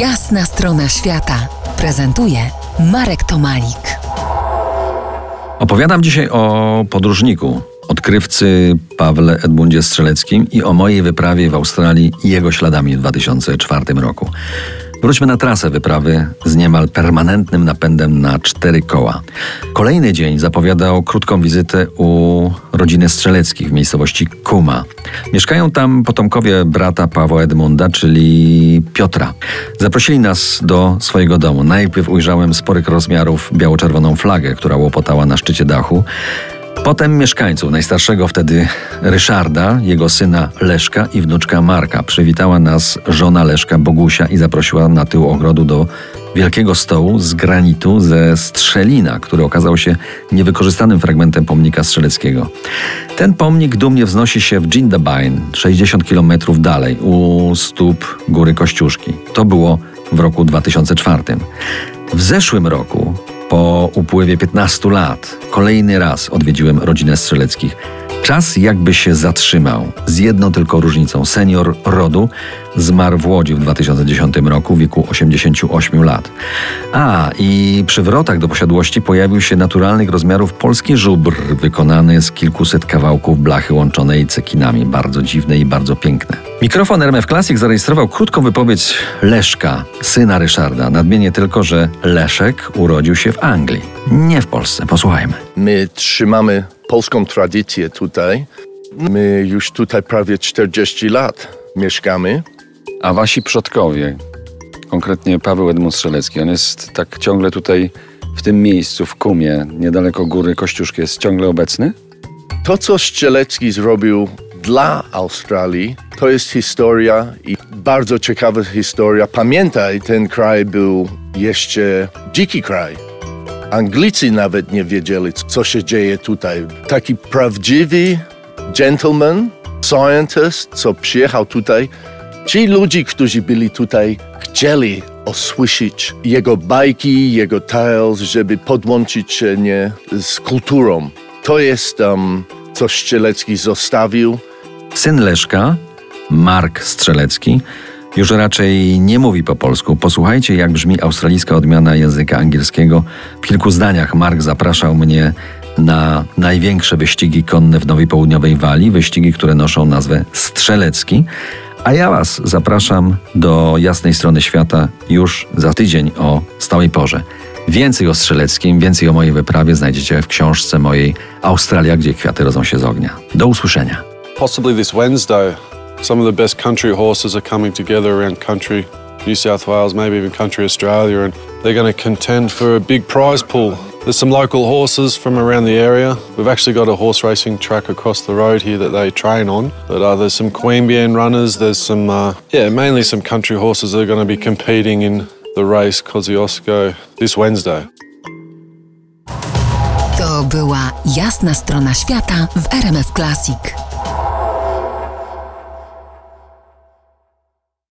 Jasna strona świata prezentuje Marek Tomalik. Opowiadam dzisiaj o podróżniku, odkrywcy Pawle Edmundzie Strzeleckim i o mojej wyprawie w Australii i jego śladami w 2004 roku. Wróćmy na trasę wyprawy z niemal permanentnym napędem na cztery koła. Kolejny dzień zapowiadał krótką wizytę u rodziny Strzeleckich w miejscowości Kuma. Mieszkają tam potomkowie brata Pawła Edmunda, czyli Piotra. Zaprosili nas do swojego domu. Najpierw ujrzałem sporych rozmiarów biało-czerwoną flagę, która łopotała na szczycie dachu. Potem mieszkańców, najstarszego wtedy Ryszarda, jego syna Leszka i wnuczka Marka. Przywitała nas żona Leszka Bogusia i zaprosiła na tył ogrodu do wielkiego stołu z granitu ze Strzelina, który okazał się niewykorzystanym fragmentem pomnika strzeleckiego. Ten pomnik dumnie wznosi się w Jindabyne, 60 km dalej, u stóp Góry Kościuszki. To było w roku 2004. W zeszłym roku po upływie 15 lat kolejny raz odwiedziłem rodzinę Strzeleckich. Czas jakby się zatrzymał, z jedną tylko różnicą. Senior rodu zmarł w Łodzi w 2010 roku w wieku 88 lat. A, i przy wrotach do posiadłości pojawił się naturalnych rozmiarów polski żubr, wykonany z kilkuset kawałków blachy łączonej cekinami. Bardzo dziwne i bardzo piękne. Mikrofon RMF Classic zarejestrował krótką wypowiedź Leszka, syna Ryszarda. Nadmienię tylko, że Leszek urodził się w Anglii, nie w Polsce. Posłuchajmy. My trzymamy polską tradycję tutaj. My już tutaj prawie 40 lat mieszkamy. A wasi przodkowie, konkretnie Paweł Edmund Strzelecki, on jest tak ciągle tutaj w tym miejscu, w Kumie, niedaleko góry Kościuszki, jest ciągle obecny? To, co Strzelecki zrobił dla Australii, to jest historia i bardzo ciekawa historia. Pamiętaj, ten kraj był jeszcze dziki kraj. Anglicy nawet nie wiedzieli, co się dzieje tutaj. Taki prawdziwy gentleman, scientist, co przyjechał tutaj. Ci ludzie, którzy byli tutaj, chcieli usłyszeć jego bajki, jego tales, żeby podłączyć się nie, z kulturą. To jest um, co Strzelecki zostawił. Syn Leszka, Mark Strzelecki, już raczej nie mówi po polsku. Posłuchajcie, jak brzmi australijska odmiana języka angielskiego. W kilku zdaniach Mark zapraszał mnie na największe wyścigi konne w Nowej Południowej Walii, wyścigi, które noszą nazwę Strzelecki. A ja Was zapraszam do jasnej strony świata już za tydzień o stałej porze. Więcej o Strzeleckim, więcej o mojej wyprawie znajdziecie w książce mojej Australia, gdzie kwiaty rodzą się z ognia. Do usłyszenia. Possibly this Wednesday, some of the best country horses are coming together around country New South Wales, maybe even country Australia, and they're going to contend for a big prize pool. There's some local horses from around the area. We've actually got a horse racing track across the road here that they train on. But uh, there's some Queanbeyan runners. There's some, uh, yeah, mainly some country horses that are going to be competing in the race Kosciuszko this Wednesday. To była jasna strona świata w RMF Classic.